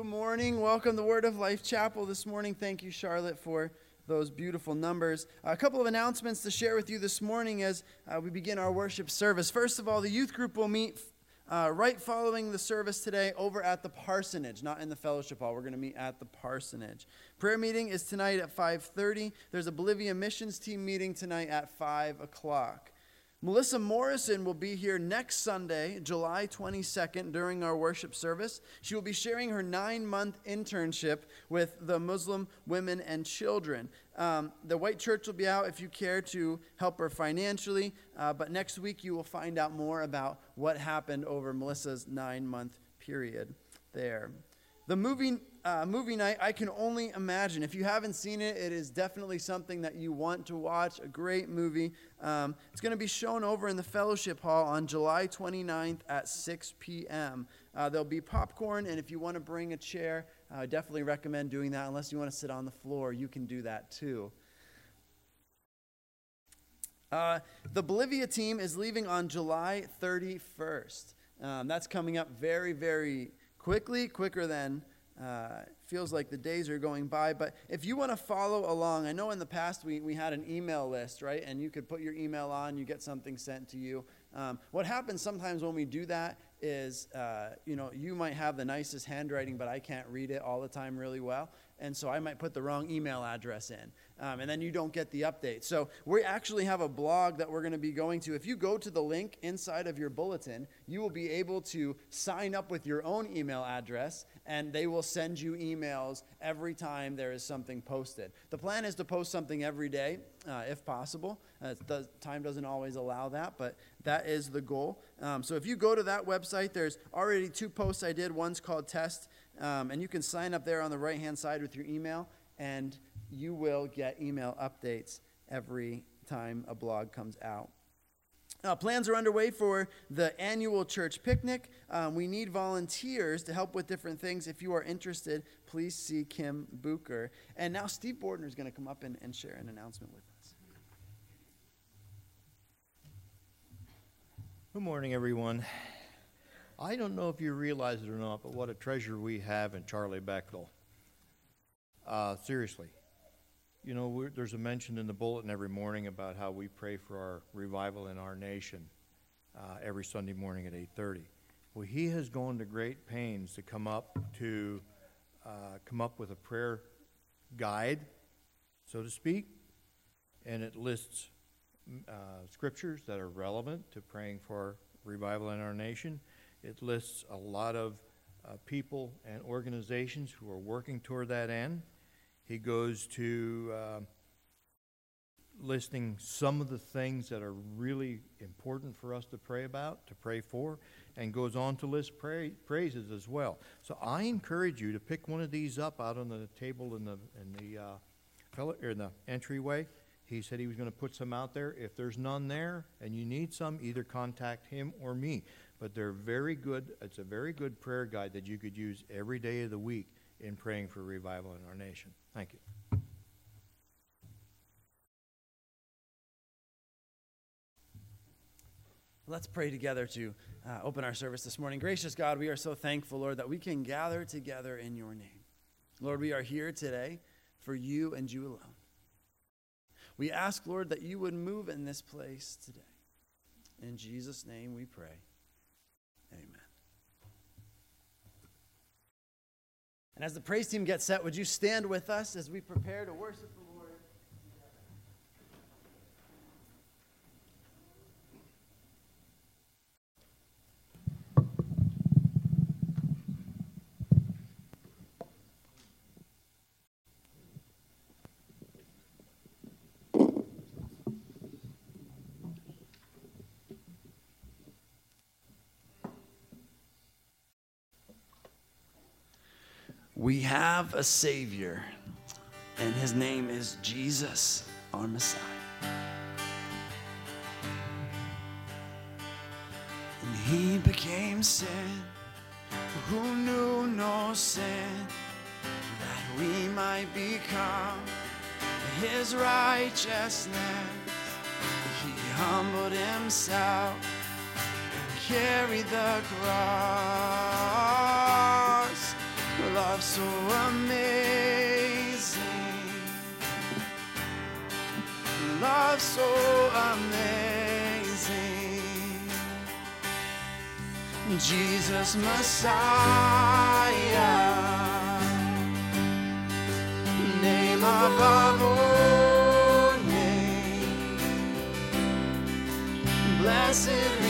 Good morning. Welcome to Word of Life Chapel this morning. Thank you, Charlotte, for those beautiful numbers. A couple of announcements to share with you this morning as uh, we begin our worship service. First of all, the youth group will meet uh, right following the service today over at the parsonage, not in the fellowship hall. We're going to meet at the parsonage. Prayer meeting is tonight at 5.30. There's a Bolivia missions team meeting tonight at 5 o'clock. Melissa Morrison will be here next Sunday, July 22nd, during our worship service. She will be sharing her nine month internship with the Muslim women and children. Um, the White Church will be out if you care to help her financially, uh, but next week you will find out more about what happened over Melissa's nine month period there. The movie, uh, movie night, I can only imagine. If you haven't seen it, it is definitely something that you want to watch. A great movie. Um, it's going to be shown over in the fellowship hall on July 29th at 6 p.m. Uh, there'll be popcorn, and if you want to bring a chair, I definitely recommend doing that. Unless you want to sit on the floor, you can do that too. Uh, the Bolivia team is leaving on July 31st. Um, that's coming up very, very quickly, quicker than uh, feels like the days are going by. But if you want to follow along, I know in the past we, we had an email list, right? And you could put your email on, you get something sent to you. Um, what happens sometimes when we do that is, uh, you know, you might have the nicest handwriting, but I can't read it all the time really well. And so I might put the wrong email address in um, and then you don't get the update. So we actually have a blog that we're going to be going to. If you go to the link inside of your bulletin, you will be able to sign up with your own email address, and they will send you emails every time there is something posted. The plan is to post something every day, uh, if possible. Uh, time doesn't always allow that, but that is the goal. Um, so if you go to that website, there's already two posts I did. One's called Test, um, and you can sign up there on the right hand side with your email and you will get email updates every time a blog comes out. Uh, plans are underway for the annual church picnic. Um, we need volunteers to help with different things. If you are interested, please see Kim Bucher. And now Steve Bordner is going to come up and, and share an announcement with us. Good morning, everyone. I don't know if you realize it or not, but what a treasure we have in Charlie Bechtel. Uh, seriously, you know, there's a mention in the bulletin every morning about how we pray for our revival in our nation uh, every Sunday morning at 8:30. Well, he has gone to great pains to come up to uh, come up with a prayer guide, so to speak, and it lists uh, scriptures that are relevant to praying for revival in our nation. It lists a lot of uh, people and organizations who are working toward that end. He goes to uh, listing some of the things that are really important for us to pray about, to pray for, and goes on to list praises as well. So I encourage you to pick one of these up out on the table in the in the uh, fellow, in the entryway. He said he was going to put some out there. If there's none there and you need some, either contact him or me. But they're very good. It's a very good prayer guide that you could use every day of the week in praying for revival in our nation. Thank you. Let's pray together to uh, open our service this morning. Gracious God, we are so thankful, Lord, that we can gather together in your name. Lord, we are here today for you and you alone. We ask, Lord, that you would move in this place today. In Jesus' name we pray. Amen. And as the praise team gets set, would you stand with us as we prepare to worship We have a Savior, and His name is Jesus, our Messiah. And He became sin, who knew no sin, that we might become His righteousness. He humbled Himself and carried the cross. Love so amazing, love so amazing, Jesus Messiah, name above all names, blessed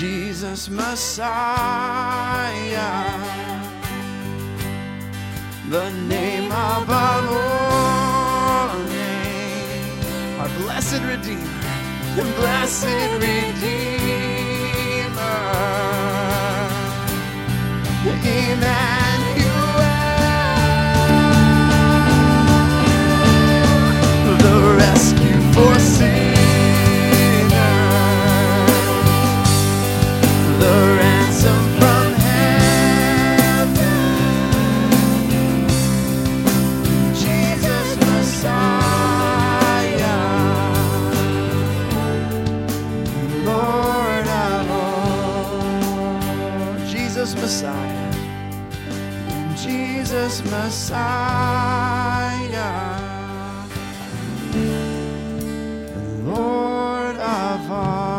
Jesus Messiah, the name above all names, our blessed Redeemer, the blessed Redeemer, Emmanuel, Messiah. Lord of all.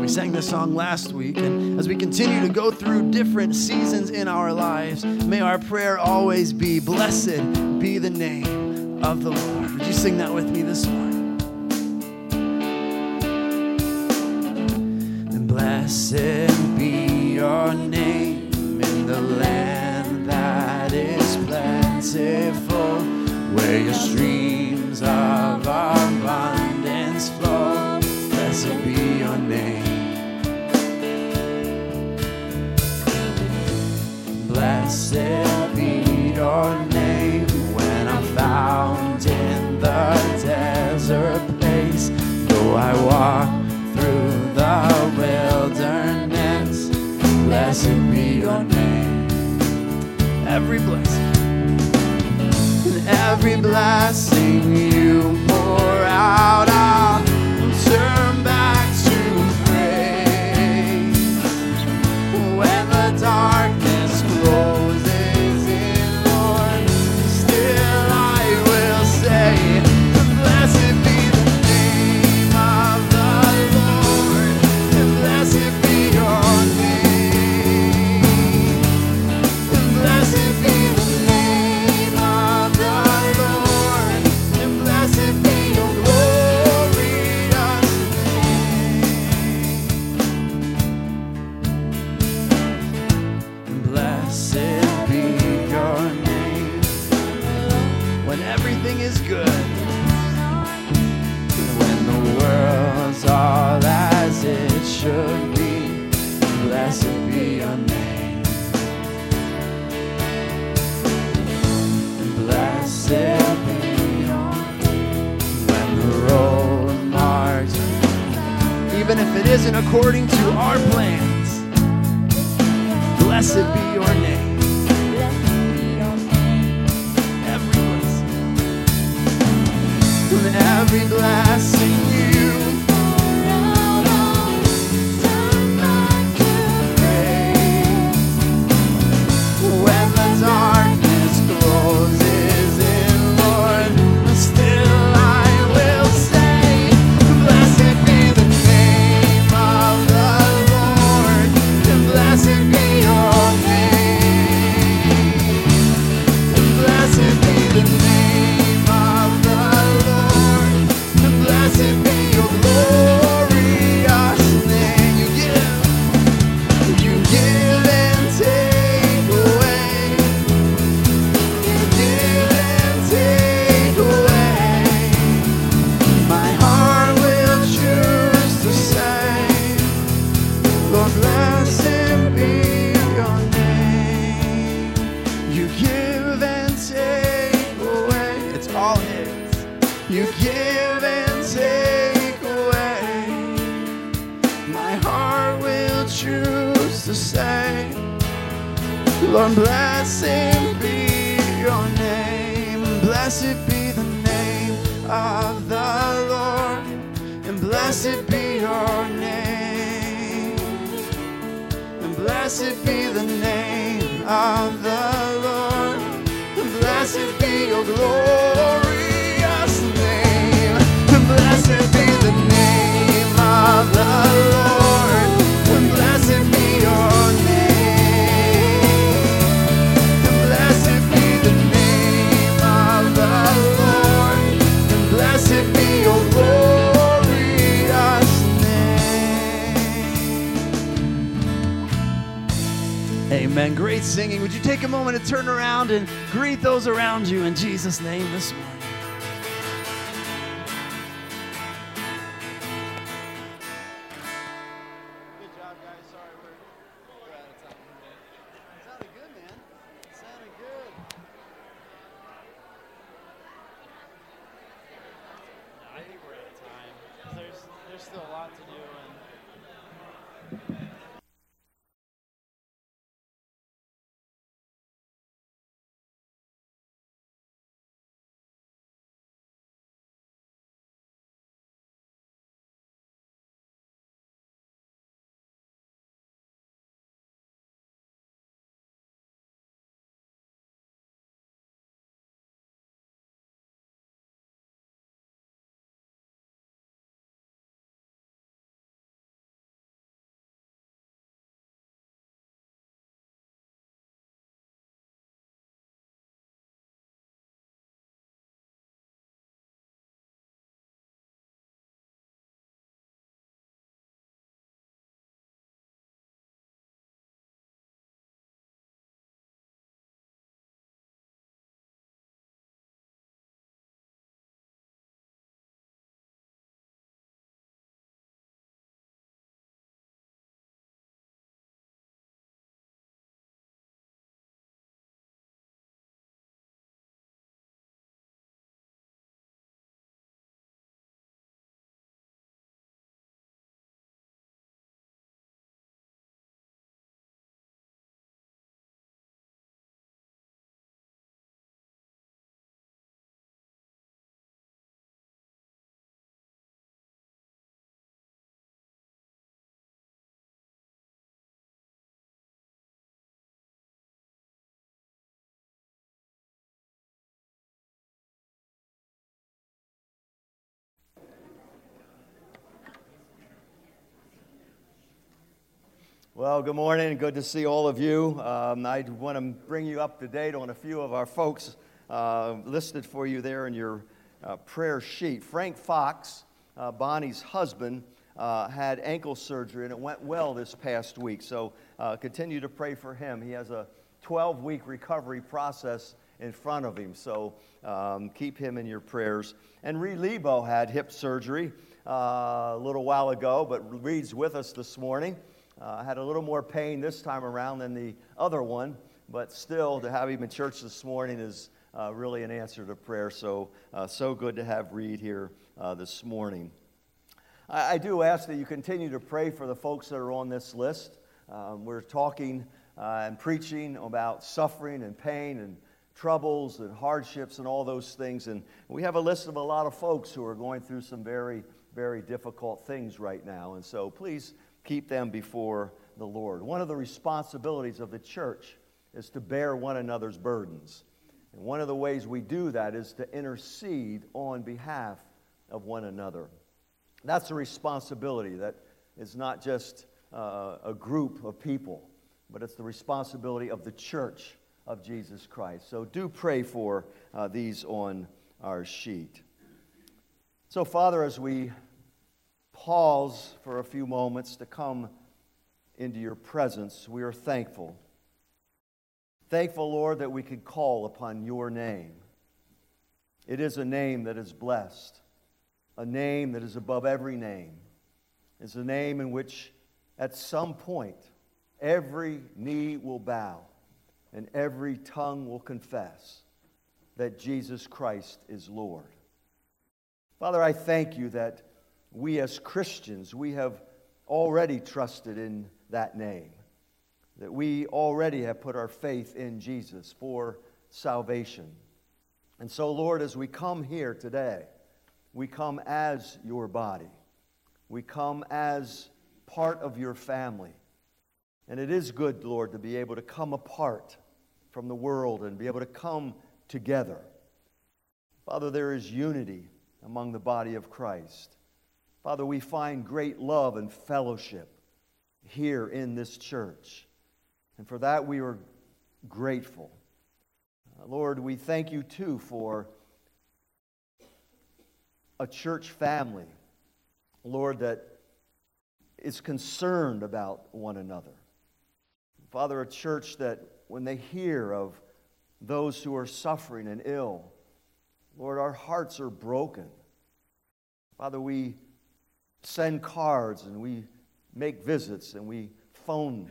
We sang this song last week, and as we continue to go through different seasons in our lives, may our prayer always be Blessed be the name of the Lord. Would you sing that with me this morning? Blessed be your name in the land that is plentiful, where your streams of abundance flow. Blessed be your name. Blessed Every blessing, and every blessing blessed be your name. And blessed be the name of the Lord, and blessed be your glorious name. And blessed be the name of the Lord, singing. Would you take a moment to turn around and greet those around you in Jesus' name this morning? Well, good morning. Good to see all of you. Um, I want to bring you up to date on a few of our folks uh, listed for you there in your uh, prayer sheet. Frank Fox, uh, Bonnie's husband, uh, had ankle surgery and it went well this past week. So uh, continue to pray for him. He has a 12 week recovery process in front of him. So um, keep him in your prayers. And Reed Lebo had hip surgery uh, a little while ago, but Reed's with us this morning. Uh, had a little more pain this time around than the other one, but still, to have him in church this morning is uh, really an answer to prayer. So, uh, so good to have Reed here this morning. I, I, do ask that you continue to pray for the folks that are on this list. Um, we're talking and preaching about suffering and pain and troubles and hardships and all those things. And we have a list of a lot of folks who are going through some very, very difficult things right now. And so please keep them before the Lord. One of the responsibilities of the church is to bear one another's burdens. And one of the ways we do that is to intercede on behalf of one another. That's a responsibility that is not just uh, a group of people, but it's the responsibility of the church of Jesus Christ. So do pray for uh, these on our sheet. So, Father, as we pause for a few moments to come into your presence, we are thankful. Thankful, Lord, that we could call upon your name. It is a name that is blessed, a name that is above every name. It's a name in which, at some point, every knee will bow and every tongue will confess that Jesus Christ is Lord. Father, I thank you that we as Christians, we have already trusted in that name, that we already have put our faith in Jesus for salvation. And so, Lord, as we come here today, we come as your body. We come as part of your family. And it is good, Lord, to be able to come apart from the world and be able to come together. Father, there is unity among the body of Christ. Father, we find great love and fellowship here in this church. And for that, we are grateful. Uh, Lord, we thank you too for a church family, Lord, that is concerned about one another. Father, a church that when they hear of those who are suffering and ill. Lord, our hearts are broken. Father, we send cards and we make visits and we phone,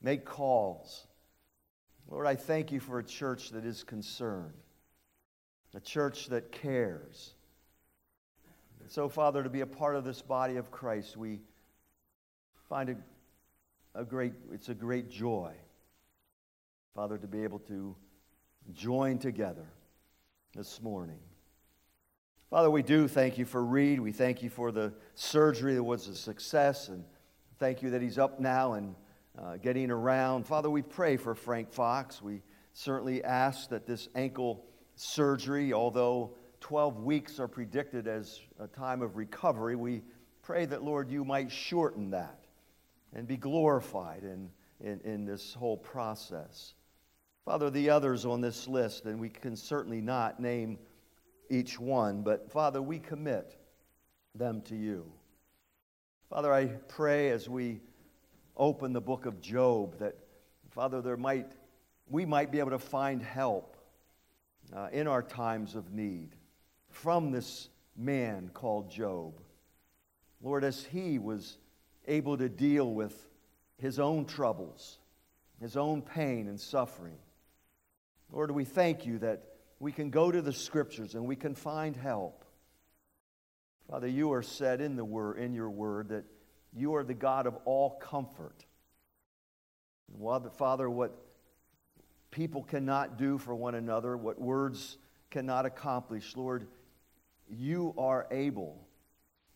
make calls. Lord, I thank you for a church that is concerned, a church that cares. And so, Father, to be a part of this body of Christ, we find a, a great, it's a great joy. Father, to be able to join together this morning. Father, we do thank you for Reed. We thank you for the surgery that was a success, and thank you that he's up now and uh, getting around. Father, we pray for Frank Fox. We certainly ask that this ankle surgery, although 12 weeks are predicted as a time of recovery, we pray that, Lord, you might shorten that and be glorified in, in, in this whole process. Father, the others on this list, and we can certainly not name each one, but Father, we commit them to you. Father, I pray as we open the book of Job that, Father, there might, we might be able to find help uh, in our times of need from this man called Job. Lord, as he was able to deal with his own troubles, his own pain and suffering. Lord, we thank you that we can go to the scriptures and we can find help. Father, you are said in the word in your word that you are the God of all comfort. Father, what people cannot do for one another, what words cannot accomplish, Lord, you are able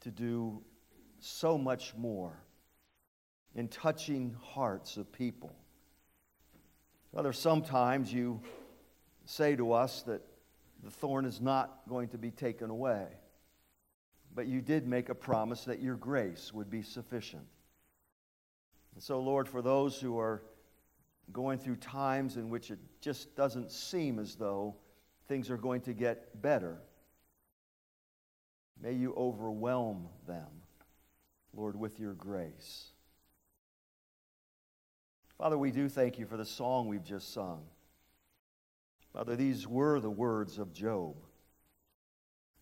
to do so much more in touching hearts of people. Father, sometimes you say to us that the thorn is not going to be taken away. But you did make a promise that your grace would be sufficient. And so, Lord, for those who are going through times in which it just doesn't seem as though things are going to get better, may you overwhelm them, Lord, with your grace. Father, we do thank you for the song we've just sung. Father, these were the words of Job.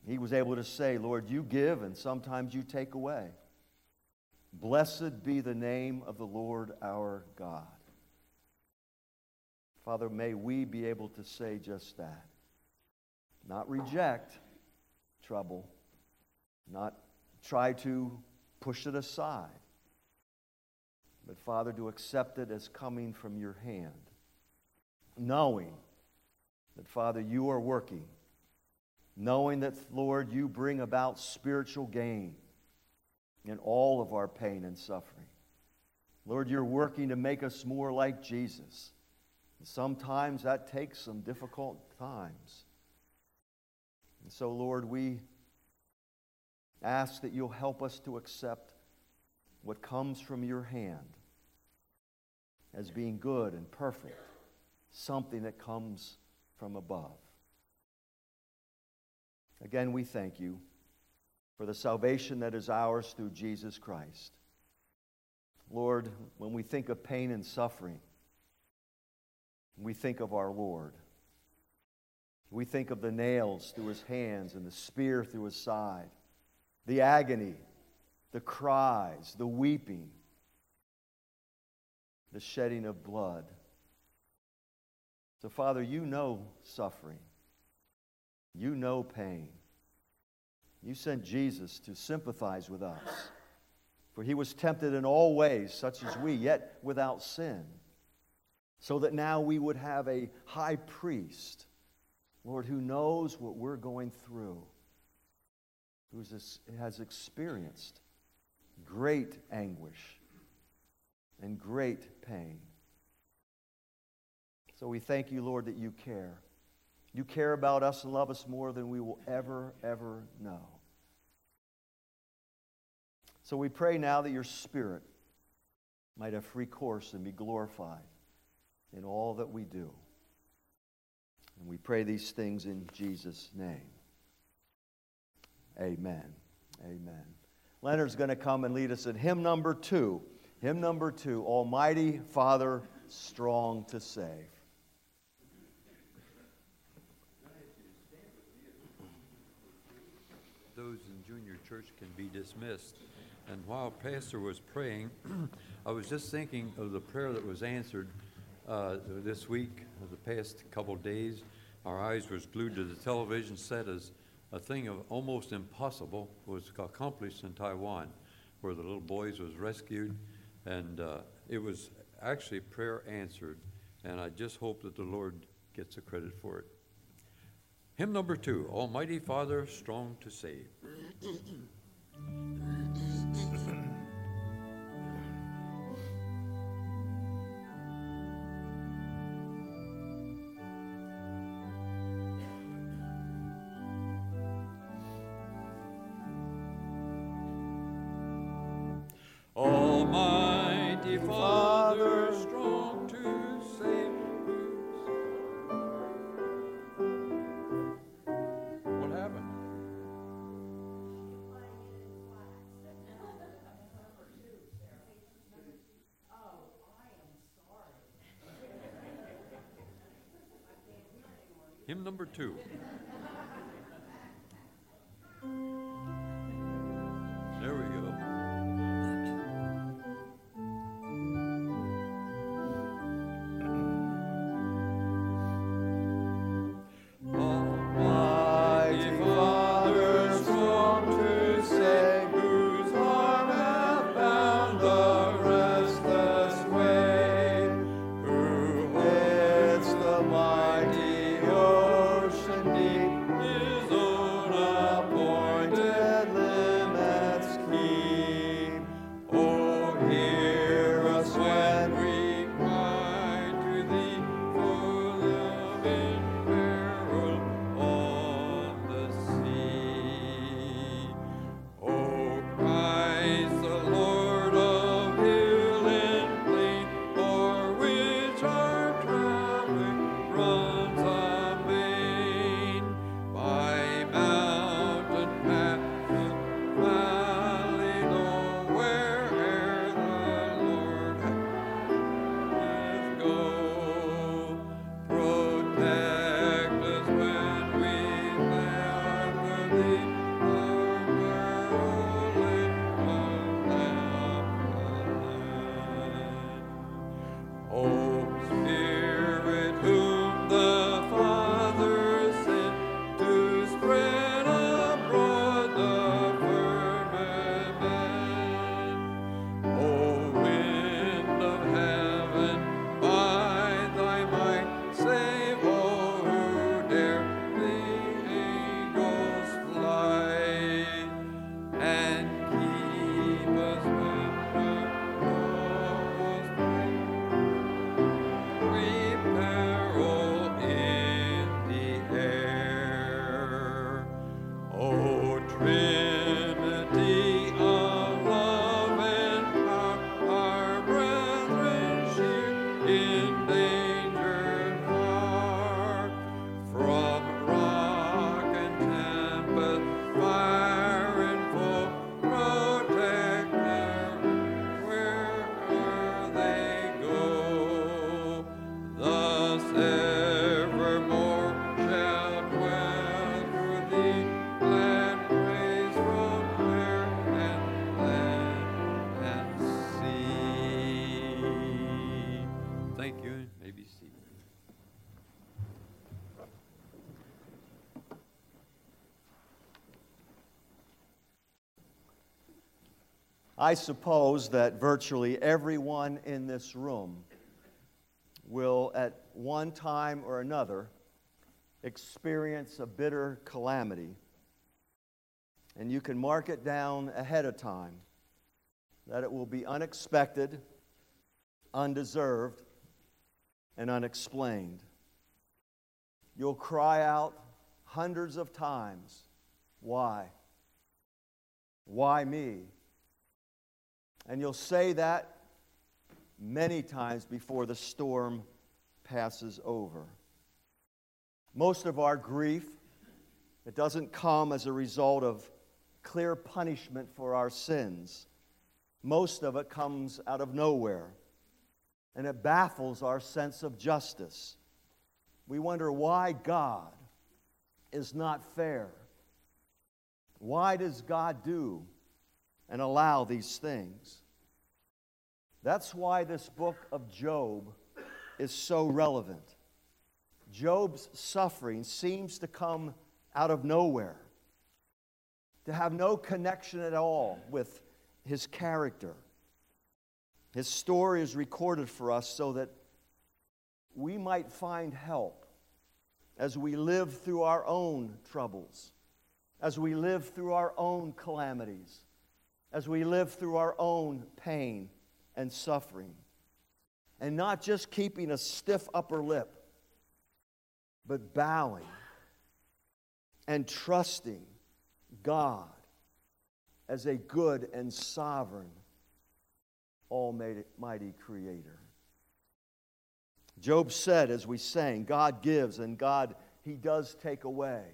He was able to say, Lord, you give and sometimes you take away. Blessed be the name of the Lord our God. Father, may we be able to say just that. Not reject trouble, not try to push it aside, but Father, to accept it as coming from your hand, knowing that, Father, you are working, knowing that, Lord, you bring about spiritual gain in all of our pain and suffering. Lord, you're working to make us more like Jesus. Sometimes that takes some difficult times. And so, Lord, we ask that you'll help us to accept what comes from your hand as being good and perfect, something that comes from above. Again, we thank you for the salvation that is ours through Jesus Christ. Lord, when we think of pain and suffering, we think of our Lord. We think of the nails through his hands and the spear through his side, the agony, the cries, the weeping, the shedding of blood. So, Father, you know suffering, you know pain. You sent Jesus to sympathize with us. For he was tempted in all ways, such as we, yet without sin. So that now we would have a high priest, Lord, who knows what we're going through, who has experienced great anguish and great pain. So we thank you, Lord, that you care. You care about us and love us more than we will ever, ever know. So we pray now that your Spirit might have free course and be glorified in all that we do. And we pray these things in Jesus' name. Amen. Amen. Leonard's going to come and lead us in hymn number two. Hymn number two Almighty Father, strong to save. Those in junior church can be dismissed. And while Pastor was praying, I was just thinking of the prayer that was answered uh, this week, the past couple days. Our eyes was glued to the television set as a thing of almost impossible was accomplished in Taiwan, where the little boys was rescued, and uh, it was actually prayer answered. And I just hope that the Lord gets the credit for it. Hymn number two Almighty Father, strong to save. Hymn number two. I suppose that virtually everyone in this room will, at one time or another, experience a bitter calamity. And you can mark it down ahead of time that it will be unexpected, undeserved, and unexplained. You'll cry out hundreds of times, Why? Why me? And you'll say that many times before the storm passes over. Most of our grief, it doesn't come as a result of clear punishment for our sins. Most of it comes out of nowhere, and it baffles our sense of justice. We wonder why God is not fair. Why does God do and allow these things? That's why this book of Job is so relevant. Job's suffering seems to come out of nowhere, to have no connection at all with his character. His story is recorded for us so that we might find help as we live through our own troubles, as we live through our own calamities, as we live through our own pain and suffering. And not just keeping a stiff upper lip, but bowing and trusting God as a good and sovereign, almighty creator. Job said, as we sang, God gives and God, He does take away.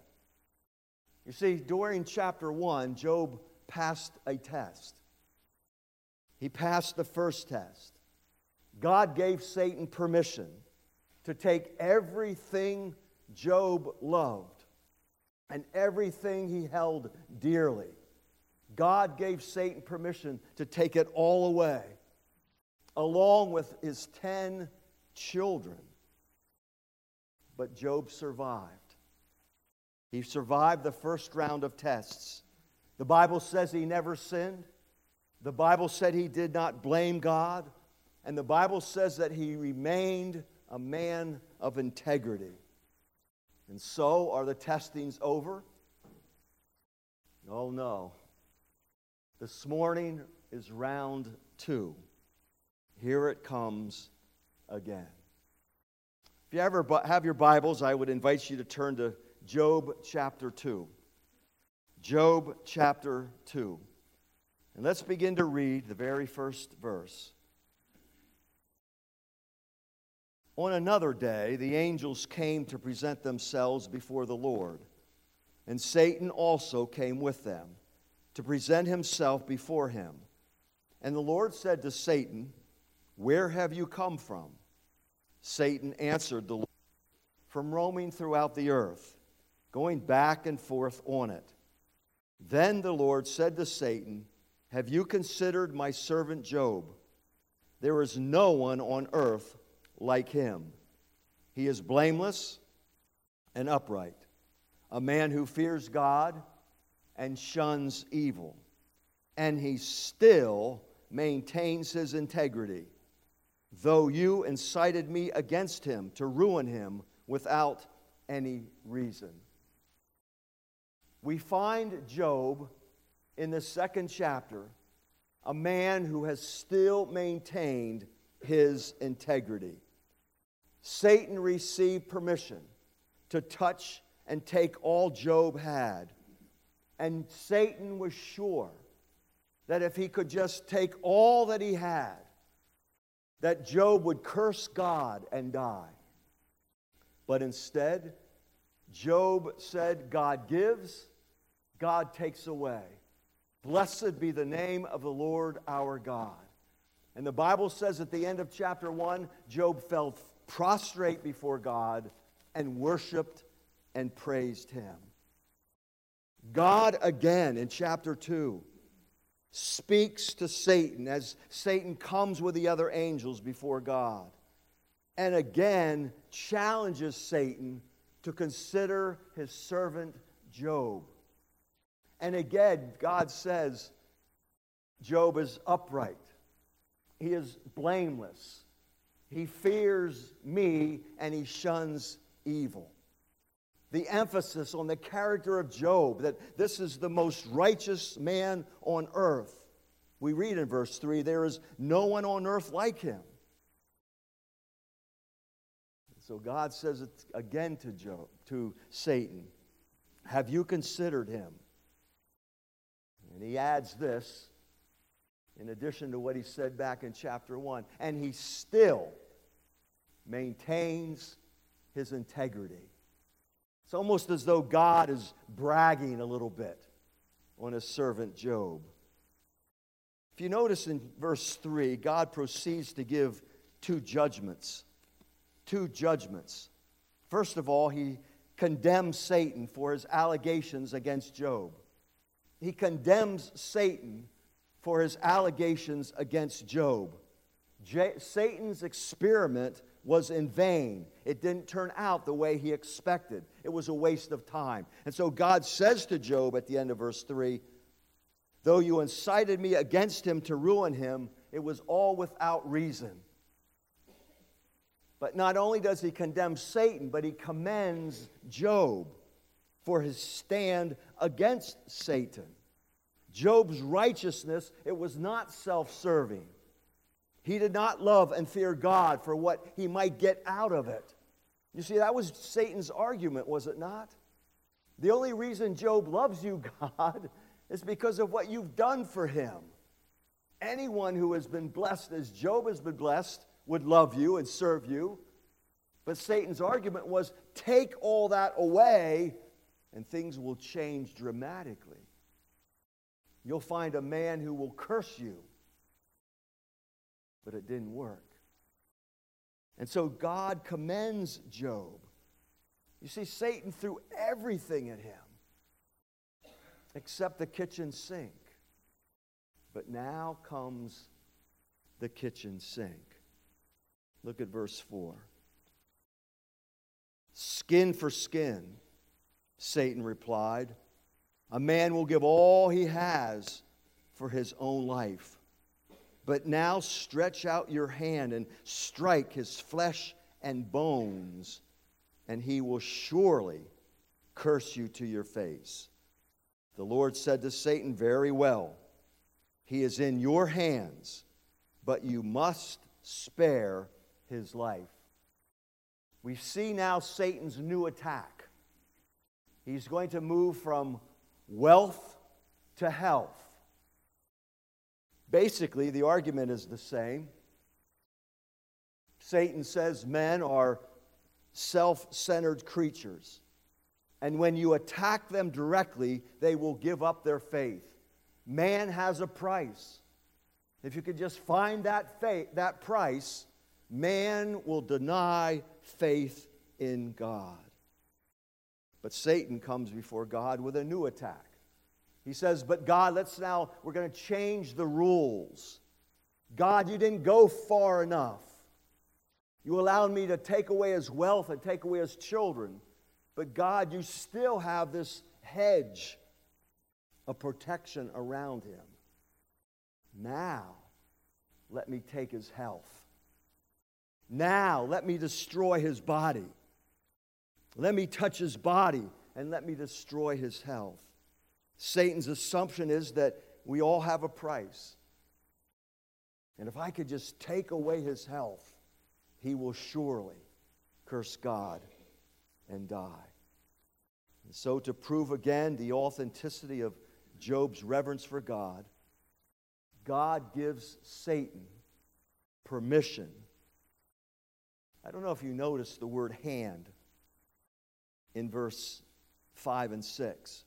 You see, during chapter 1, Job passed a test. He passed the first test. God gave Satan permission to take everything Job loved and everything he held dearly. God gave Satan permission to take it all away, along with his 10 children. But Job survived. He survived the first round of tests. The Bible says he never sinned. The Bible said he did not blame God. And the Bible says that he remained a man of integrity. And so, are the testings over? Oh, no. This morning is round two. Here it comes again. If you ever have your Bibles, I would invite you to turn to Job chapter 2. Job chapter 2. And let's begin to read the very first verse. On another day, the angels came to present themselves before the Lord, and Satan also came with them to present himself before him. And the Lord said to Satan, Where have you come from? Satan answered the Lord, From roaming throughout the earth, going back and forth on it. Then the Lord said to Satan, Have you considered my servant Job? There is no one on earth like him. He is blameless and upright, a man who fears God and shuns evil. And he still maintains his integrity though you incited me against him to ruin him without any reason. We find Job in the second chapter, a man who has still maintained his integrity. Satan received permission to touch and take all Job had. And Satan was sure that if he could just take all that he had, that Job would curse God and die. But instead, Job said, God gives, God takes away. Blessed be the name of the Lord our God. And the Bible says at the end of chapter 1, Job fell prostrate before God and worshiped and praised him. God again in chapter 2 speaks to Satan as Satan comes with the other angels before God. And again challenges Satan to consider his servant Job. And again, God says, Job is upright, he is blameless, he fears me, and he shuns evil. The emphasis on the character of Job, that this is the most righteous man on earth. We read in verse 3 there is no one on earth like him. So God says it again to Job, to Satan, have you considered him? And he adds this in addition to what he said back in chapter 1, and he still maintains his integrity. It's almost as though God is bragging a little bit on his servant Job. If you notice in verse 3, God proceeds to give two judgments two judgments. First of all, he condemns Satan for his allegations against Job. He condemns Satan for his allegations against Job. J- Satan's experiment was in vain. It didn't turn out the way he expected. It was a waste of time. And so God says to Job at the end of verse 3 Though you incited me against him to ruin him, it was all without reason. But not only does he condemn Satan, but he commends Job for his stand against Satan. Job's righteousness, it was not self serving. He did not love and fear God for what he might get out of it. You see, that was Satan's argument, was it not? The only reason Job loves you, God, is because of what you've done for him. Anyone who has been blessed as Job has been blessed would love you and serve you. But Satan's argument was take all that away and things will change dramatically. You'll find a man who will curse you. But it didn't work. And so God commends Job. You see, Satan threw everything at him except the kitchen sink. But now comes the kitchen sink. Look at verse 4. Skin for skin, Satan replied. A man will give all he has for his own life. But now stretch out your hand and strike his flesh and bones, and he will surely curse you to your face. The Lord said to Satan, Very well, he is in your hands, but you must spare his life. We see now Satan's new attack. He's going to move from wealth to health. Basically, the argument is the same. Satan says men are self centered creatures. And when you attack them directly, they will give up their faith. Man has a price. If you could just find that, faith, that price, man will deny faith in God. But Satan comes before God with a new attack. He says, But God, let's now, we're going to change the rules. God, you didn't go far enough. You allowed me to take away his wealth and take away his children. But God, you still have this hedge of protection around him. Now, let me take his health. Now, let me destroy his body. Let me touch his body and let me destroy his health. Satan's assumption is that we all have a price. And if I could just take away his health, he will surely curse God and die. And so, to prove again the authenticity of Job's reverence for God, God gives Satan permission I don't know if you noticed the word hand in verse 5 and 6.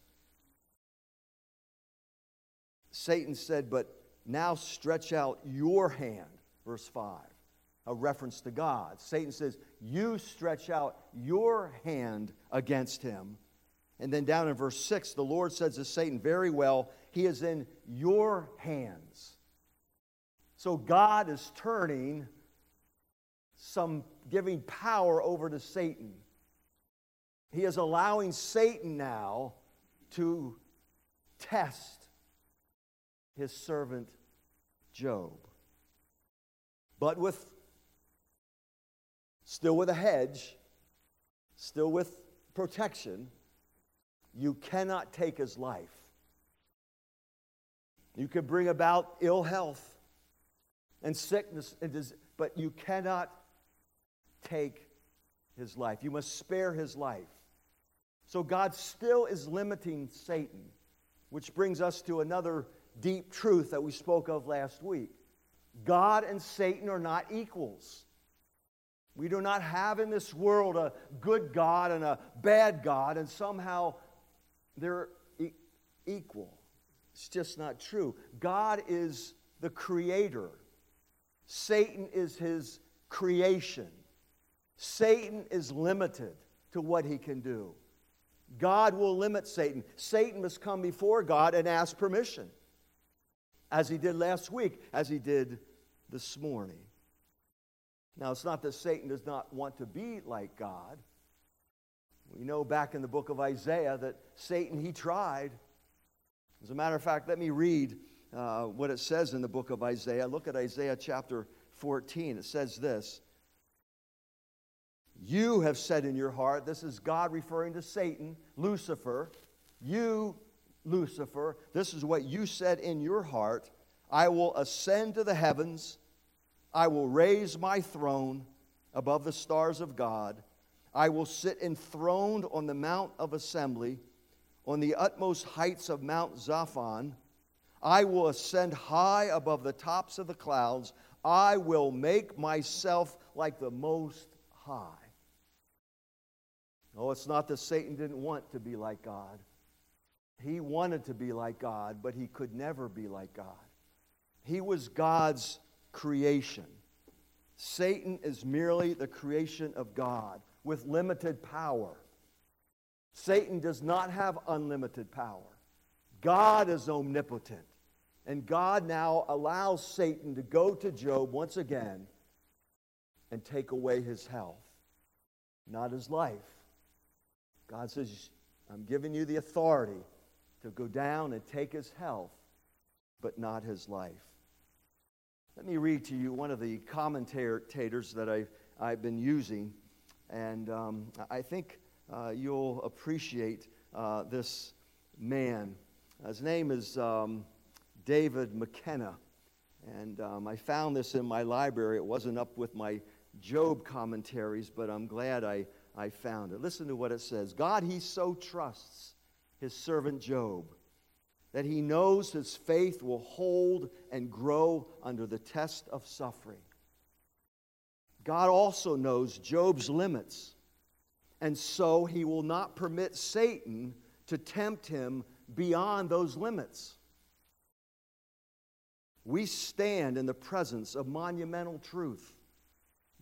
Satan said, But now stretch out your hand, verse 5, a reference to God. Satan says, You stretch out your hand against him. And then down in verse 6, the Lord says to Satan, Very well, he is in your hands. So God is turning some giving power over to Satan. He is allowing Satan now to test his servant Job. But with, still with a hedge, still with protection, you cannot take his life. You could bring about ill health and sickness, and dis- but you cannot take his life. You must spare his life. So God still is limiting Satan, which brings us to another deep truth that we spoke of last week. God and Satan are not equals. We do not have in this world a good God and a bad God, and somehow they're e- equal. It's just not true. God is the creator, Satan is his creation. Satan is limited to what he can do. God will limit Satan. Satan must come before God and ask permission, as he did last week, as he did this morning. Now, it's not that Satan does not want to be like God. We know back in the book of Isaiah that Satan, he tried. As a matter of fact, let me read uh, what it says in the book of Isaiah. Look at Isaiah chapter 14. It says this You have said in your heart, this is God referring to Satan, Lucifer. You, Lucifer, this is what you said in your heart I will ascend to the heavens, I will raise my throne above the stars of God. I will sit enthroned on the mount of assembly, on the utmost heights of Mount Zaphon. I will ascend high above the tops of the clouds. I will make myself like the Most High. No, it's not that Satan didn't want to be like God. He wanted to be like God, but he could never be like God. He was God's creation. Satan is merely the creation of God with limited power. Satan does not have unlimited power. God is omnipotent. And God now allows Satan to go to Job once again and take away his health, not his life. God says, I'm giving you the authority to go down and take his health, but not his life. Let me read to you one of the commentators that I've, I've been using, and um, I think uh, you'll appreciate uh, this man. His name is um, David McKenna, and um, I found this in my library. It wasn't up with my Job commentaries, but I'm glad I, I found it. Listen to what it says God, he so trusts his servant Job that he knows his faith will hold and grow under the test of suffering. God also knows Job's limits, and so he will not permit Satan to tempt him beyond those limits. We stand in the presence of monumental truth.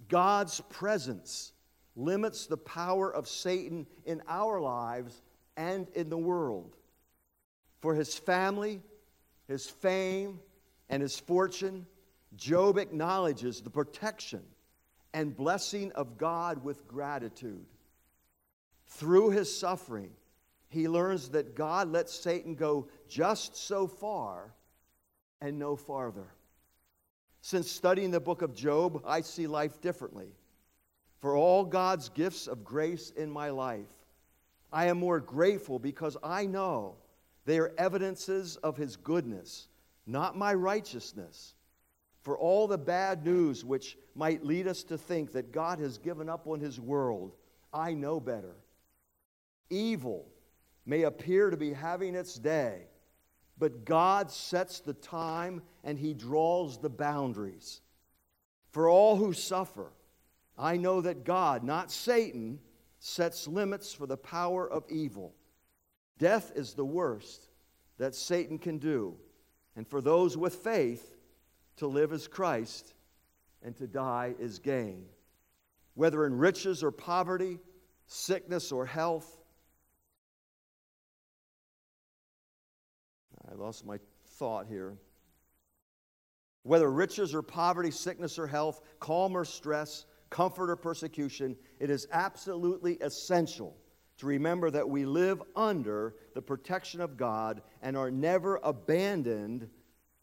God's presence limits the power of Satan in our lives and in the world. For his family, his fame, and his fortune, Job acknowledges the protection and blessing of God with gratitude. Through his suffering, he learns that God lets Satan go just so far and no farther. Since studying the book of Job, I see life differently. For all God's gifts of grace in my life, I am more grateful because I know they are evidences of His goodness, not my righteousness. For all the bad news which might lead us to think that God has given up on His world, I know better. Evil may appear to be having its day, but God sets the time and He draws the boundaries. For all who suffer, I know that God, not Satan, sets limits for the power of evil. Death is the worst that Satan can do. And for those with faith, to live as Christ and to die is gain. Whether in riches or poverty, sickness or health, I lost my thought here. Whether riches or poverty, sickness or health, calm or stress, comfort or persecution, it is absolutely essential to remember that we live under the protection of God and are never abandoned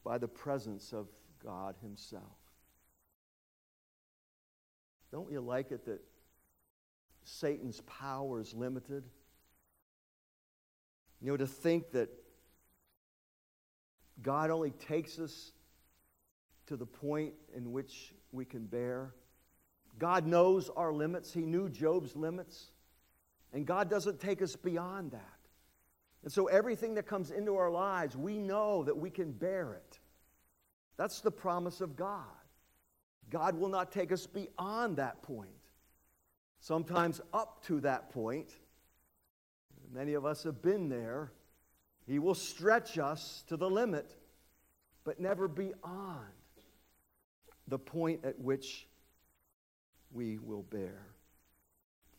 by the presence of God Himself. Don't you like it that Satan's power is limited? You know, to think that God only takes us to the point in which we can bear. God knows our limits. He knew Job's limits. And God doesn't take us beyond that. And so everything that comes into our lives, we know that we can bear it. That's the promise of God. God will not take us beyond that point. Sometimes up to that point. Many of us have been there. He will stretch us to the limit, but never beyond the point at which we will bear.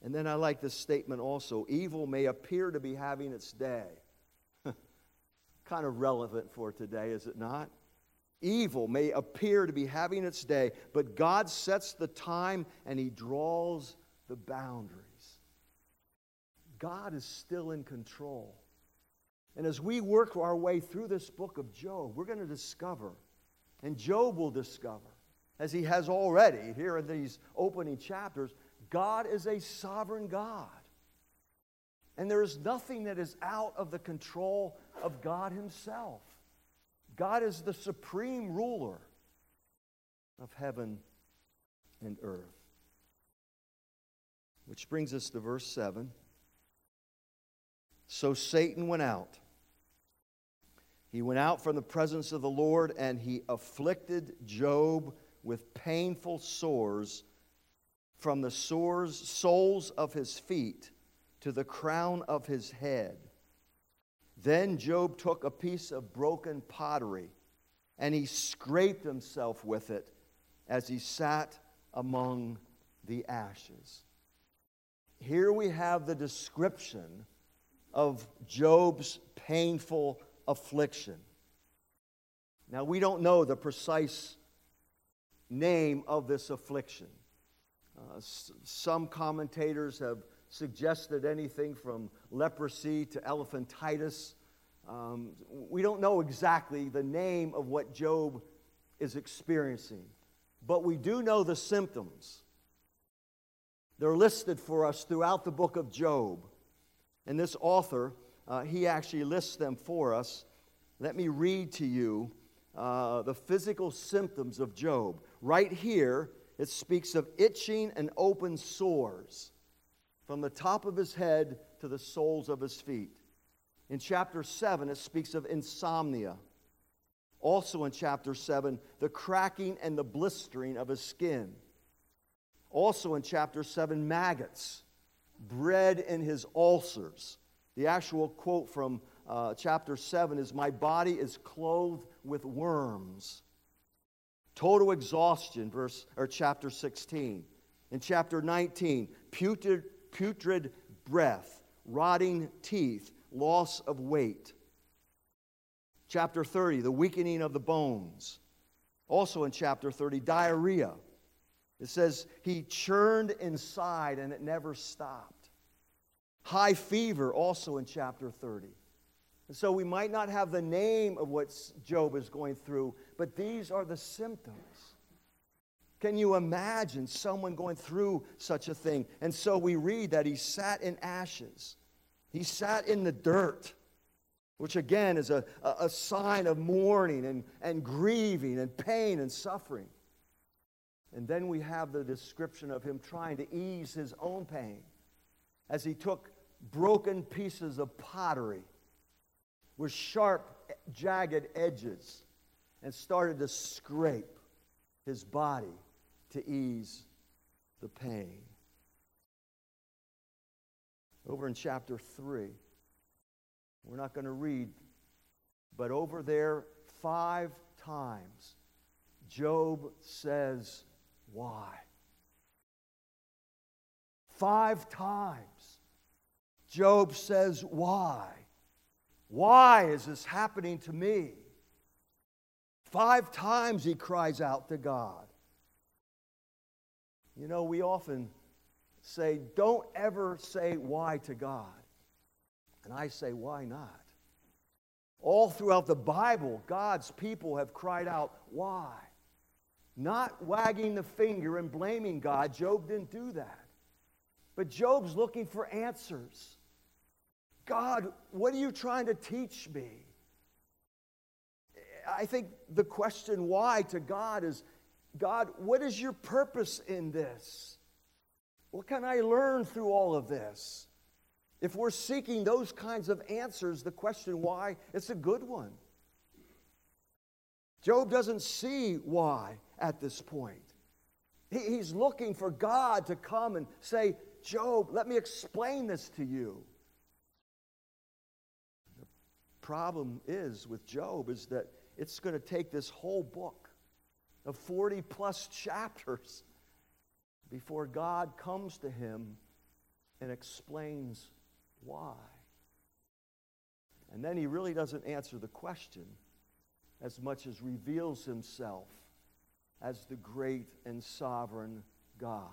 And then I like this statement also evil may appear to be having its day. kind of relevant for today, is it not? Evil may appear to be having its day, but God sets the time and He draws the boundaries. God is still in control. And as we work our way through this book of Job, we're going to discover, and Job will discover, as he has already here in these opening chapters, God is a sovereign God. And there is nothing that is out of the control of God Himself. God is the supreme ruler of heaven and earth. Which brings us to verse 7. So Satan went out. He went out from the presence of the Lord and he afflicted Job with painful sores from the sores, soles of his feet to the crown of his head. Then Job took a piece of broken pottery and he scraped himself with it as he sat among the ashes. Here we have the description of Job's painful affliction. Now, we don't know the precise name of this affliction. Uh, s- some commentators have suggested anything from leprosy to elephantitis. Um, we don't know exactly the name of what Job is experiencing, but we do know the symptoms. They're listed for us throughout the book of Job. And this author, uh, he actually lists them for us. Let me read to you uh, the physical symptoms of Job. Right here, it speaks of itching and open sores from the top of his head to the soles of his feet. In chapter 7, it speaks of insomnia. Also in chapter 7, the cracking and the blistering of his skin. Also in chapter 7, maggots bred in his ulcers. The actual quote from uh, chapter 7 is My body is clothed with worms. Total exhaustion, verse or chapter 16. In chapter 19, putrid, putrid breath, rotting teeth, loss of weight. Chapter 30, the weakening of the bones. Also in chapter 30, diarrhea. It says he churned inside and it never stopped. High fever, also in chapter 30. And so we might not have the name of what Job is going through, but these are the symptoms. Can you imagine someone going through such a thing? And so we read that he sat in ashes, he sat in the dirt, which again is a, a, sign of mourning and, and grieving and pain and suffering. And then we have the description of him trying to ease his own pain as he took broken pieces of pottery with sharp, jagged edges and started to scrape his body to ease the pain. Over in chapter 3, we're not going to read, but over there, five times, Job says, Why? Five times, Job says, Why? Why is this happening to me? Five times he cries out to God. You know, we often say, don't ever say why to God. And I say, why not? All throughout the Bible, God's people have cried out, why? not wagging the finger and blaming God. Job didn't do that. But Job's looking for answers. God, what are you trying to teach me? I think the question why to God is God, what is your purpose in this? What can I learn through all of this? If we're seeking those kinds of answers, the question why, it's a good one. Job doesn't see why at this point. He's looking for God to come and say, Job, let me explain this to you. Problem is with Job is that it's going to take this whole book of 40 plus chapters before God comes to him and explains why. And then he really doesn't answer the question as much as reveals himself as the great and sovereign God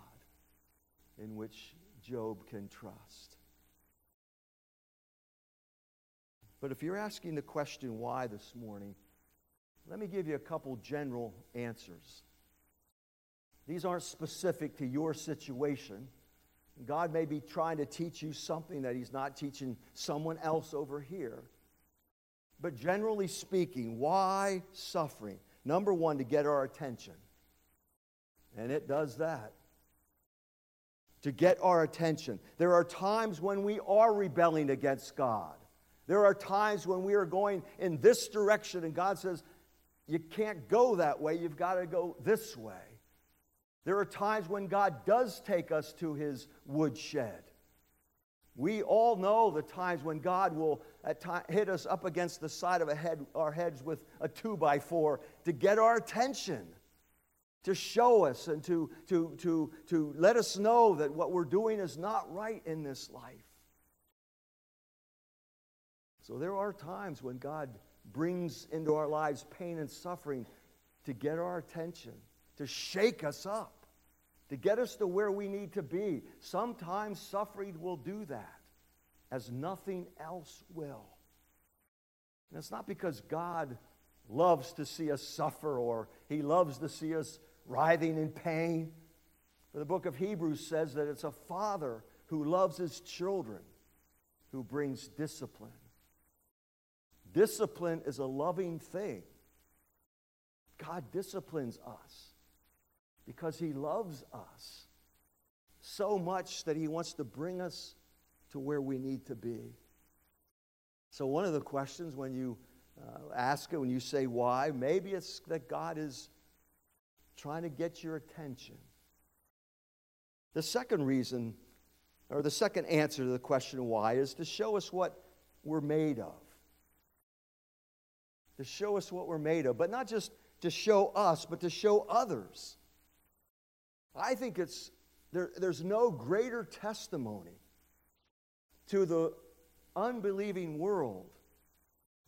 in which Job can trust. But if you're asking the question why this morning, let me give you a couple general answers. These aren't specific to your situation. God may be trying to teach you something that He's not teaching someone else over here. But generally speaking, why suffering? Number one, to get our attention. And it does that. To get our attention. There are times when we are rebelling against God. There are times when we are going in this direction, and God says, You can't go that way, you've got to go this way. There are times when God does take us to his woodshed. We all know the times when God will hit us up against the side of head, our heads with a two by four to get our attention, to show us and to, to, to, to let us know that what we're doing is not right in this life. So there are times when God brings into our lives pain and suffering to get our attention, to shake us up to get us to where we need to be. Sometimes suffering will do that, as nothing else will. And it's not because God loves to see us suffer or he loves to see us writhing in pain. For the book of Hebrews says that it's a father who loves his children who brings discipline. Discipline is a loving thing. God disciplines us because He loves us so much that He wants to bring us to where we need to be. So, one of the questions when you uh, ask it, when you say why, maybe it's that God is trying to get your attention. The second reason, or the second answer to the question why, is to show us what we're made of. To show us what we're made of, but not just to show us, but to show others. I think it's there, there's no greater testimony to the unbelieving world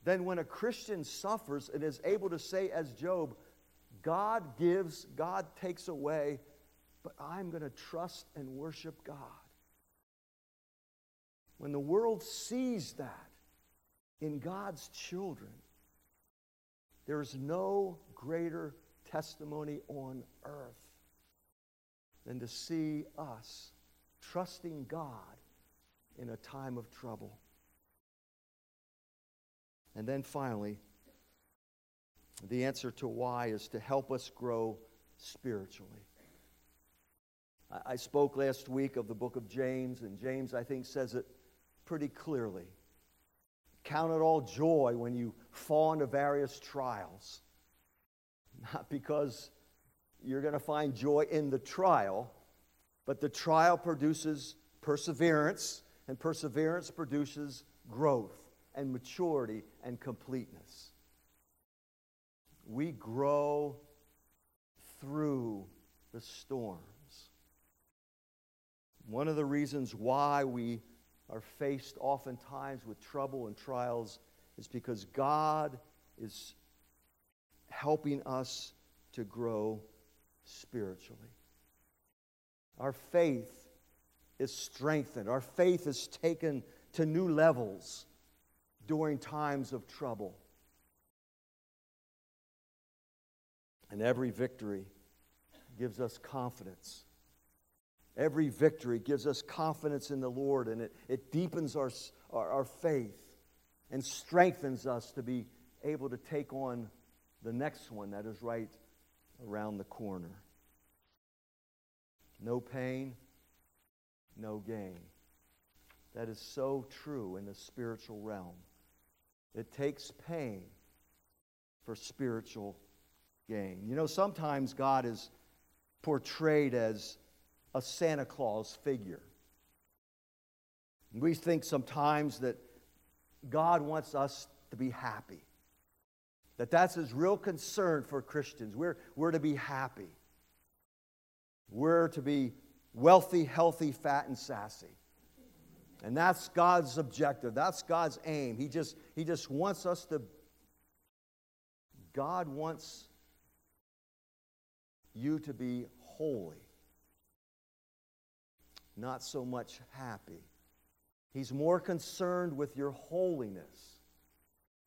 than when a Christian suffers and is able to say, as Job, God gives, God takes away, but I'm going to trust and worship God. When the world sees that in God's children, there is no greater testimony on earth than to see us trusting God in a time of trouble. And then finally, the answer to why is to help us grow spiritually. I spoke last week of the book of James, and James, I think, says it pretty clearly. Count it all joy when you fall into various trials. Not because you're going to find joy in the trial, but the trial produces perseverance, and perseverance produces growth and maturity and completeness. We grow through the storms. One of the reasons why we are faced oftentimes with trouble and trials is because God is helping us to grow spiritually. Our faith is strengthened, our faith is taken to new levels during times of trouble. And every victory gives us confidence. Every victory gives us confidence in the Lord and it, it deepens our, our, our faith and strengthens us to be able to take on the next one that is right around the corner. No pain, no gain. That is so true in the spiritual realm. It takes pain for spiritual gain. You know, sometimes God is portrayed as a Santa Claus figure. We think sometimes that God wants us to be happy. That that's his real concern for Christians. We're, we're to be happy. We're to be wealthy, healthy, fat, and sassy. And that's God's objective. That's God's aim. He just, he just wants us to, God wants you to be holy, not so much happy. He's more concerned with your holiness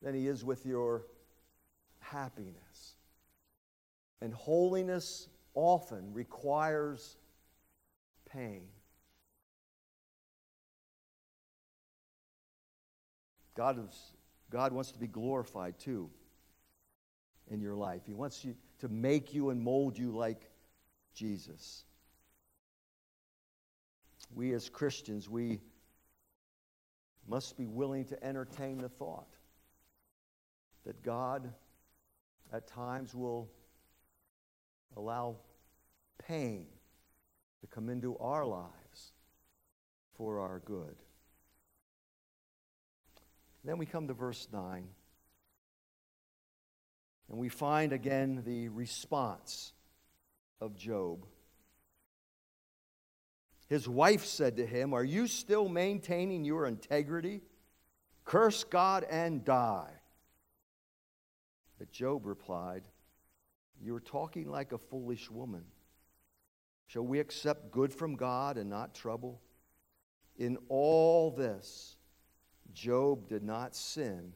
than he is with your happiness. And holiness often requires pain. God, is, God wants to be glorified too in your life. He wants you to make you and mold you like Jesus. We as Christians, we must be willing to entertain the thought that God at times will allow pain to come into our lives for our good. Then we come to verse 9. And we find again the response of Job. His wife said to him, Are you still maintaining your integrity? Curse God and die. But Job replied, You're talking like a foolish woman. Shall we accept good from God and not trouble? In all this, Job did not sin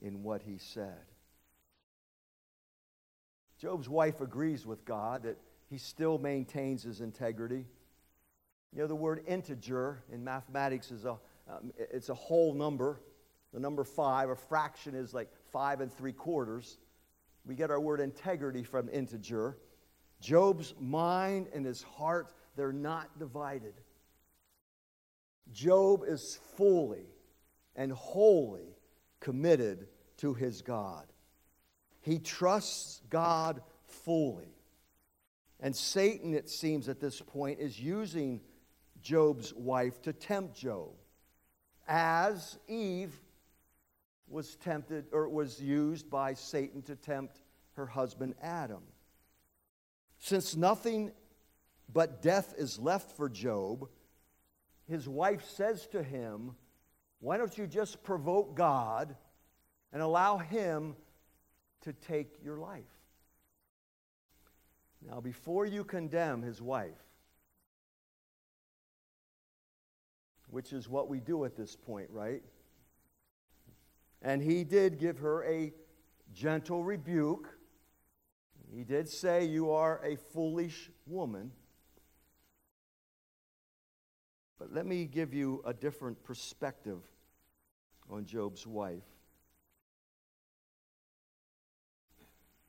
in what he said. Job's wife agrees with God that he still maintains his integrity. You know, the word integer in mathematics is a, um, it's a whole number. The number five, a fraction is like five and three quarters. We get our word integrity from integer. Job's mind and his heart, they're not divided. Job is fully and wholly committed to his God. He trusts God fully. And Satan, it seems at this point, is using Job's wife to tempt Job, as Eve was tempted or was used by Satan to tempt her husband Adam. Since nothing but death is left for Job, his wife says to him, Why don't you just provoke God and allow him to take your life. Now, before you condemn his wife, which is what we do at this point, right? And he did give her a gentle rebuke. He did say, You are a foolish woman. But let me give you a different perspective on Job's wife.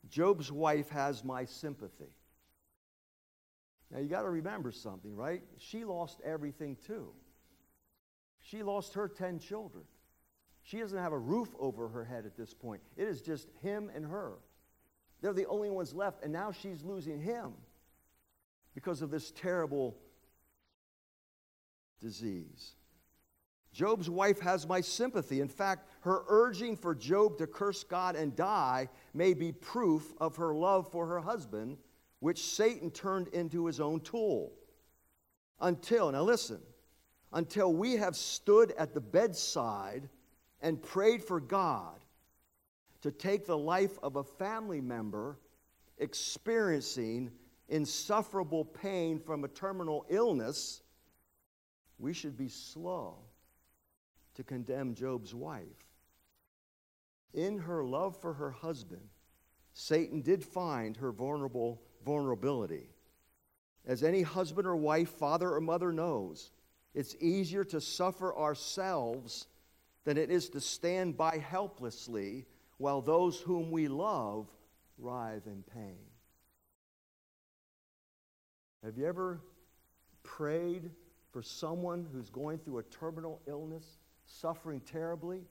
Job's wife has my sympathy. Now you got to remember something, right? She lost everything too. She lost her 10 children. She doesn't have a roof over her head at this point. It is just him and her. They're the only ones left, and now she's losing him because of this terrible disease. Job's wife has my sympathy. In fact, her urging for Job to curse God and die may be proof of her love for her husband, which Satan turned into his own tool. Until, now listen, until we have stood at the bedside and prayed for God to take the life of a family member experiencing insufferable pain from a terminal illness, we should be slow to condemn Job's wife. In her love for her husband, Satan did find her vulnerable vulnerability. As any husband or wife, father or mother knows, it's easier to suffer ourselves than it is to stand by helplessly while those whom we love writhe in pain. Have you ever prayed for someone who's going through a terminal illness, suffering terribly,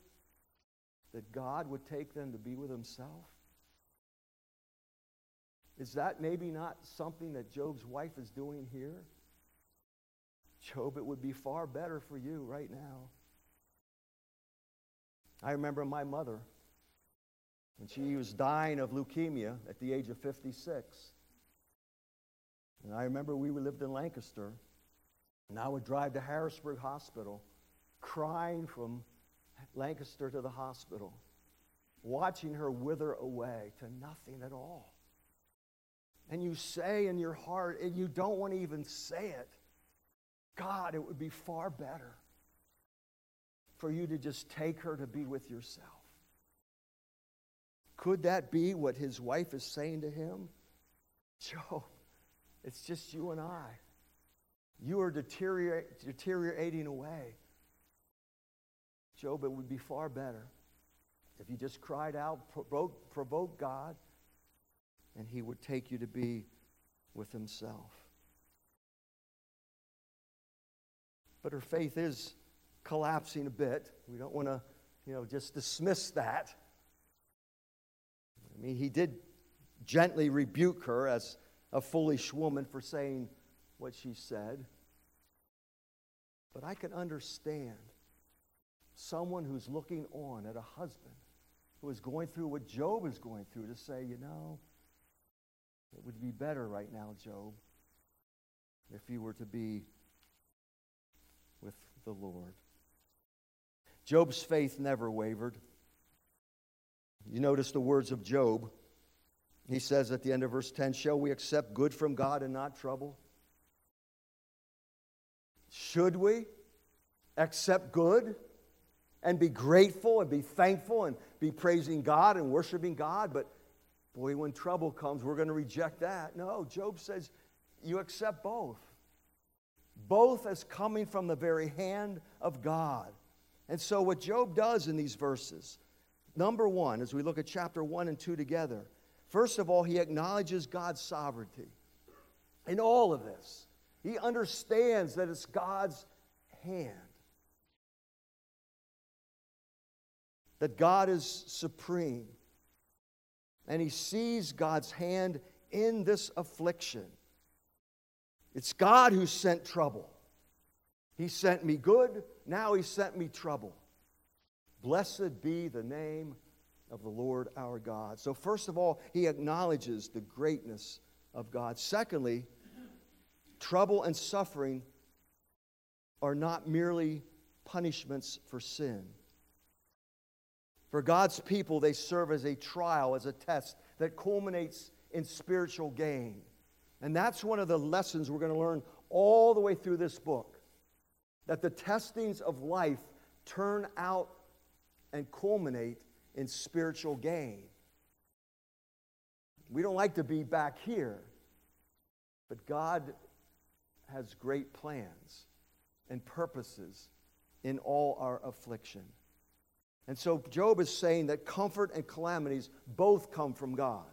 that God would take them to be with Himself? Is that maybe not something that Job's wife is doing here? Job, it would be far better for you right now. I remember my mother when she was dying of leukemia at the age of 56. And I remember we lived in Lancaster, and I would drive to Harrisburg Hospital crying from Lancaster to the hospital, watching her wither away to nothing at all. And you say in your heart, and you don't want to even say it, God, it would be far better for you to just take her to be with yourself. Could that be what his wife is saying to him? Job, it's just you and I. You are deteriorating away. Job, it would be far better if you just cried out, provoke, provoke God, and he would take you to be with himself. But her faith is collapsing a bit. We don't want to, you know, just dismiss that. I mean, he did gently rebuke her as a foolish woman for saying what she said. But I can understand someone who's looking on at a husband who is going through what Job is going through to say, you know, it would be better right now, Job, if you were to be the Lord. Job's faith never wavered. You notice the words of Job. He says at the end of verse 10 Shall we accept good from God and not trouble? Should we accept good and be grateful and be thankful and be praising God and worshiping God? But boy, when trouble comes, we're going to reject that. No, Job says you accept both. Both as coming from the very hand of God. And so, what Job does in these verses, number one, as we look at chapter one and two together, first of all, he acknowledges God's sovereignty in all of this. He understands that it's God's hand, that God is supreme, and he sees God's hand in this affliction. It's God who sent trouble. He sent me good, now He sent me trouble. Blessed be the name of the Lord our God. So, first of all, He acknowledges the greatness of God. Secondly, trouble and suffering are not merely punishments for sin. For God's people, they serve as a trial, as a test that culminates in spiritual gain. And that's one of the lessons we're going to learn all the way through this book that the testings of life turn out and culminate in spiritual gain. We don't like to be back here, but God has great plans and purposes in all our affliction. And so Job is saying that comfort and calamities both come from God.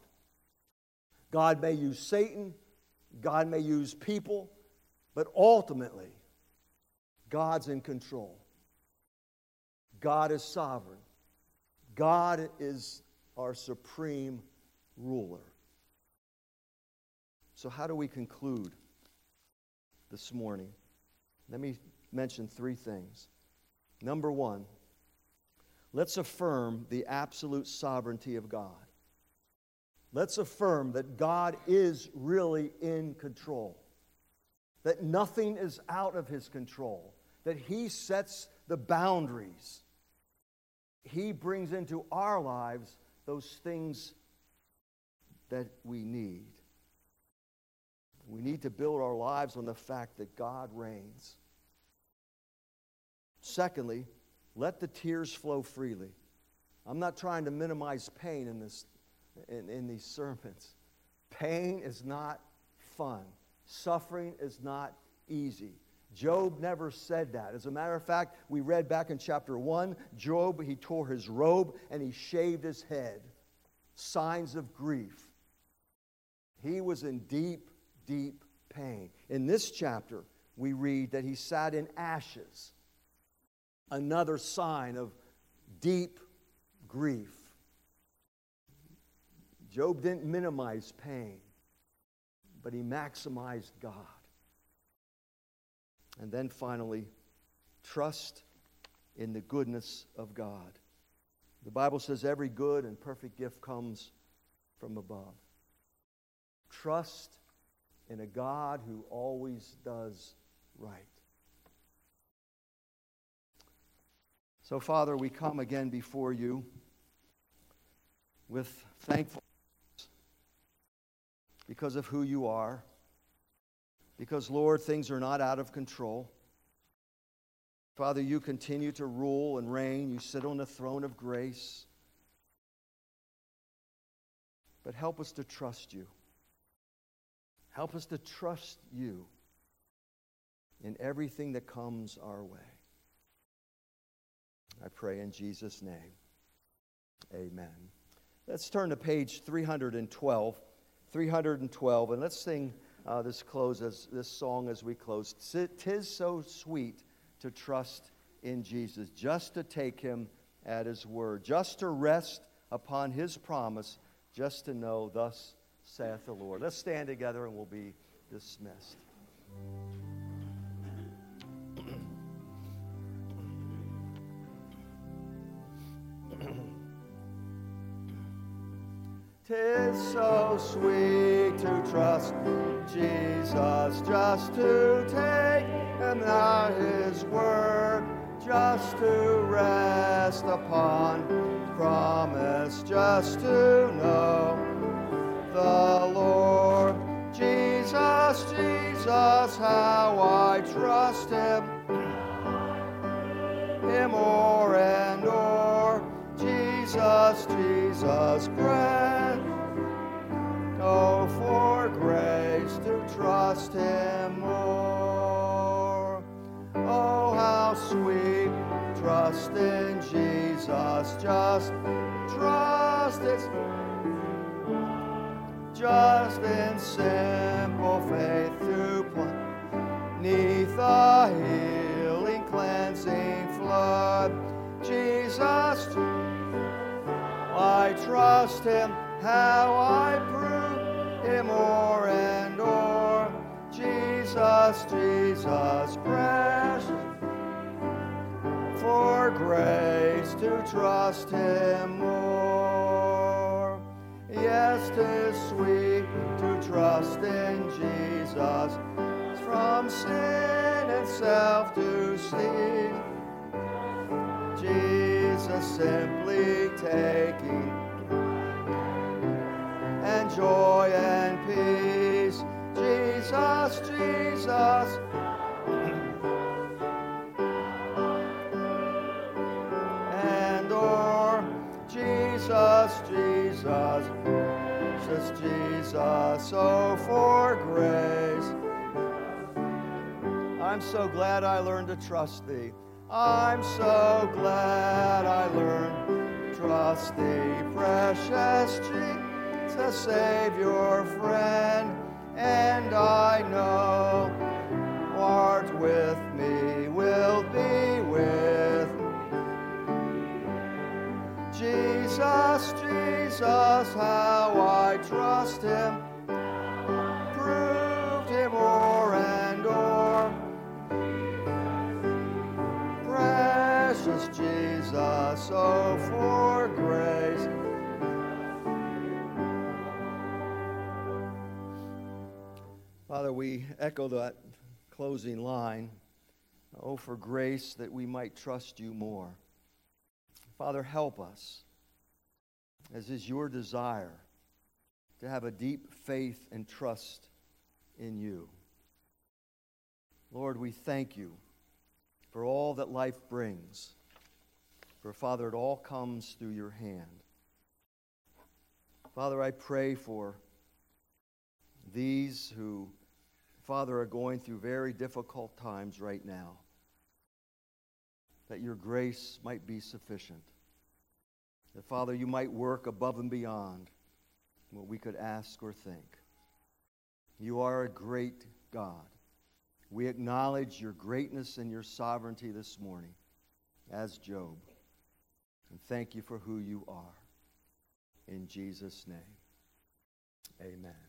God may use Satan, God may use people, but ultimately, God's in control. God is sovereign. God is our supreme ruler. So, how do we conclude this morning? Let me mention three things. Number one, let's affirm the absolute sovereignty of God. Let's affirm that God is really in control, that nothing is out of his control, that he sets the boundaries. He brings into our lives those things that we need. We need to build our lives on the fact that God reigns. Secondly, let the tears flow freely. I'm not trying to minimize pain in this in, in these sermons. Pain is not fun, suffering is not easy. Job never said that. As a matter of fact, we read back in chapter 1, Job, he tore his robe and he shaved his head. Signs of grief. He was in deep, deep pain. In this chapter, we read that he sat in ashes. Another sign of deep grief. Job didn't minimize pain, but he maximized God. And then finally, trust in the goodness of God. The Bible says every good and perfect gift comes from above. Trust in a God who always does right. So, Father, we come again before you with thankfulness because of who you are. Because, Lord, things are not out of control. Father, you continue to rule and reign. You sit on the throne of grace. But help us to trust you. Help us to trust you in everything that comes our way. I pray in Jesus' name. Amen. Let's turn to page 312. 312, and let's sing uh, this close as this song as we close. Tis so sweet to trust in Jesus, just to take him at his word, just to rest upon his promise, just to know, thus saith the Lord. Let's stand together and we'll be dismissed. Tis so sweet to trust Jesus, just to take him at his word, just to rest upon promise, just to know the Lord. Jesus, Jesus, how I trust him, him o'er and o'er. Jesus, Jesus, pray. Oh, for grace to trust him more. Oh, how sweet trust in Jesus. Just trust is just in simple faith to neath the healing, cleansing flood. Jesus, I trust him, how I prove him o'er and o'er. Jesus, Jesus, precious, for grace to trust him more. Yes, 'tis sweet to trust in Jesus, from sin and self to see. Jesus simply taking and joy and. Jesus, Jesus. and o'er Jesus, Jesus, just Jesus, oh, for grace. I'm so glad I learned to trust thee. I'm so glad I learned to trust thee, precious Jesus, Savior, friend, and I know art with me, will be with me. Jesus, Jesus, how I trust him, proved him o'er and o'er. Precious Jesus, oh, for grace. Father, we echo that closing line. Oh, for grace that we might trust you more. Father, help us, as is your desire, to have a deep faith and trust in you. Lord, we thank you for all that life brings. For, Father, it all comes through your hand. Father, I pray for these who, Father, are going through very difficult times right now, that your grace might be sufficient. That, Father, you might work above and beyond what we could ask or think. You are a great God. We acknowledge your greatness and your sovereignty this morning as Job. And thank you for who you are. In Jesus' name, amen.